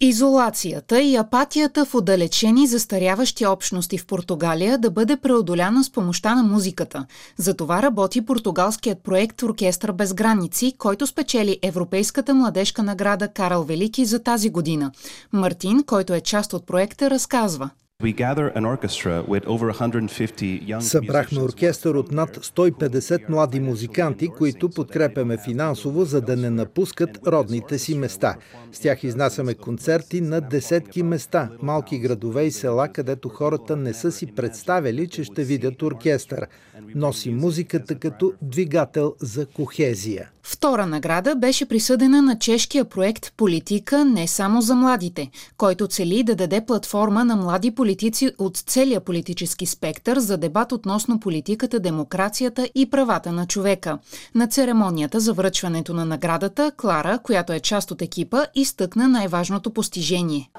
Изолацията и апатията в отдалечени застаряващи общности в Португалия да бъде преодоляна с помощта на музиката. За това работи португалският проект Оркестър без граници, който спечели Европейската младежка награда Карл Велики за тази година. Мартин, който е част от проекта, разказва. Събрахме оркестър от над 150 млади музиканти, които подкрепяме финансово, за да не напускат родните си места. С тях изнасяме концерти на десетки места, малки градове и села, където хората не са си представили, че ще видят оркестър. Носи музиката като двигател за кохезия. Втора награда беше присъдена на чешкия проект Политика не само за младите, който цели да даде платформа на млади политици от целия политически спектър за дебат относно политиката, демокрацията и правата на човека. На церемонията за връчването на наградата Клара, която е част от екипа, изтъкна най-важното постижение.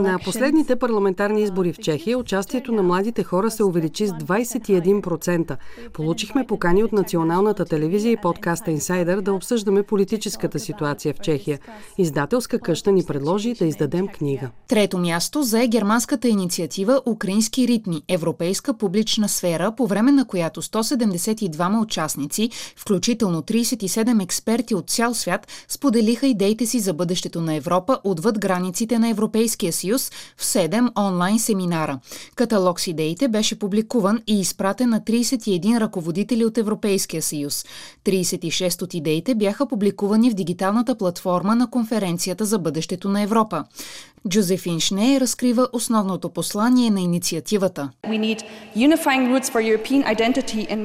На последните парламентарни избори в Чехия участието на младите хора се увеличи с 21%. Получихме покани от националната телевизия и подкаста Инсайдър да обсъждаме политическата ситуация в Чехия. Издателска къща ни предложи да издадем книга. Трето място зае германската инициатива Украински ритми – европейска публична сфера, по време на която 172 участници, включително 37 експерти от цял свят, споделиха идеите си за бъдещето на Европа отвъд границите на Европейския съюз в 7 онлайн семинара. Каталог с идеите беше публикуван и изпратен на 31 ръководители от Европейския съюз. 36 от идеите бяха публикувани в дигиталната платформа на конференцията за бъдещето на Европа. Джозефин Шней разкрива основното послание на инициативата.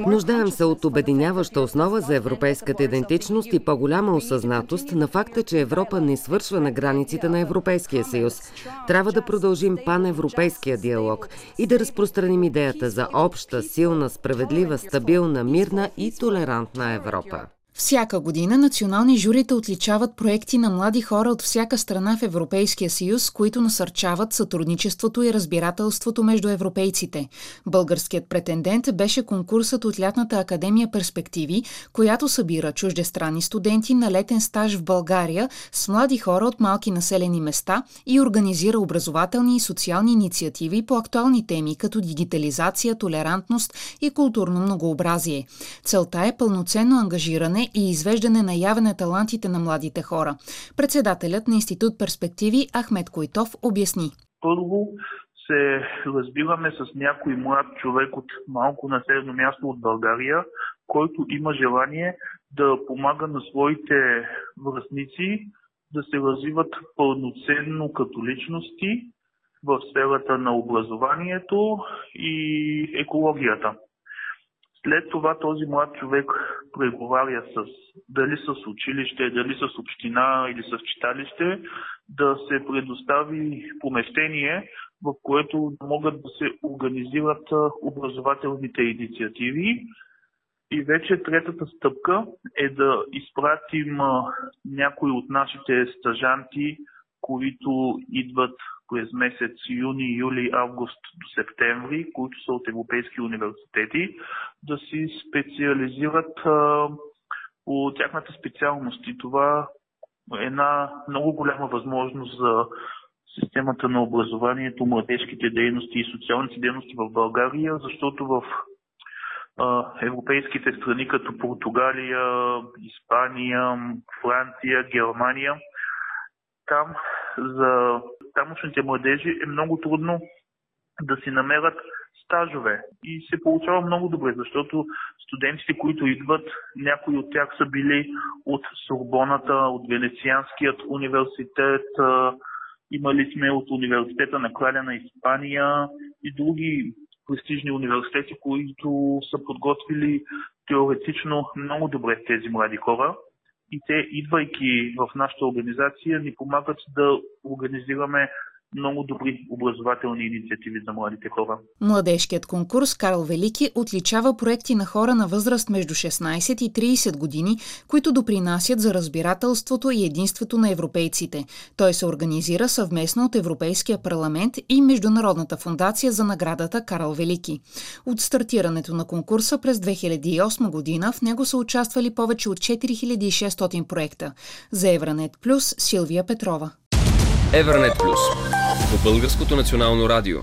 Нуждаем се от обединяваща основа за европейската идентичност и по-голяма осъзнатост на факта, че Европа не свършва на границите на Европейския съюз. Трябва да продължим паневропейския диалог и да разпространим идеята за обща, силна, справедлива, стабилна, мирна и толерантна Европа. Всяка година национални журита отличават проекти на млади хора от всяка страна в Европейския съюз, които насърчават сътрудничеството и разбирателството между европейците. Българският претендент беше конкурсът от Лятната академия Перспективи, която събира чуждестранни студенти на летен стаж в България с млади хора от малки населени места и организира образователни и социални инициативи по актуални теми като дигитализация, толерантност и културно многообразие. Целта е пълноценно ангажиране и извеждане наяве на талантите на младите хора. Председателят на Институт Перспективи Ахмед Койтов обясни. Първо се разбираме с някой млад човек от малко населено място от България, който има желание да помага на своите връзници да се развиват пълноценно като личности в сферата на образованието и екологията. След това този млад човек преговаря с дали с училище, дали с община или с читалище, да се предостави помещение, в което могат да се организират образователните инициативи. И вече третата стъпка е да изпратим някои от нашите стажанти, които идват през месец юни, юли, август до септември, които са от европейски университети, да си специализират а, по тяхната специалност. И това е една много голяма възможност за системата на образованието, младежките дейности и социалните дейности в България, защото в а, европейските страни като Португалия, Испания, Франция, Германия, там за тамошните младежи е много трудно да си намерят стажове. И се получава много добре, защото студентите, които идват, някои от тях са били от Сорбоната, от Венецианският университет, имали сме от университета на краля на Испания и други престижни университети, които са подготвили теоретично много добре тези млади хора и те, идвайки в нашата организация, ни помагат да организираме много добри образователни инициативи за младите хора. Младежкият конкурс Карл Велики отличава проекти на хора на възраст между 16 и 30 години, които допринасят за разбирателството и единството на европейците. Той се организира съвместно от Европейския парламент и Международната фундация за наградата Карл Велики. От стартирането на конкурса през 2008 година в него са участвали повече от 4600 проекта. За Евранет Плюс Силвия Петрова. Евранет Плюс по Българското национално радио.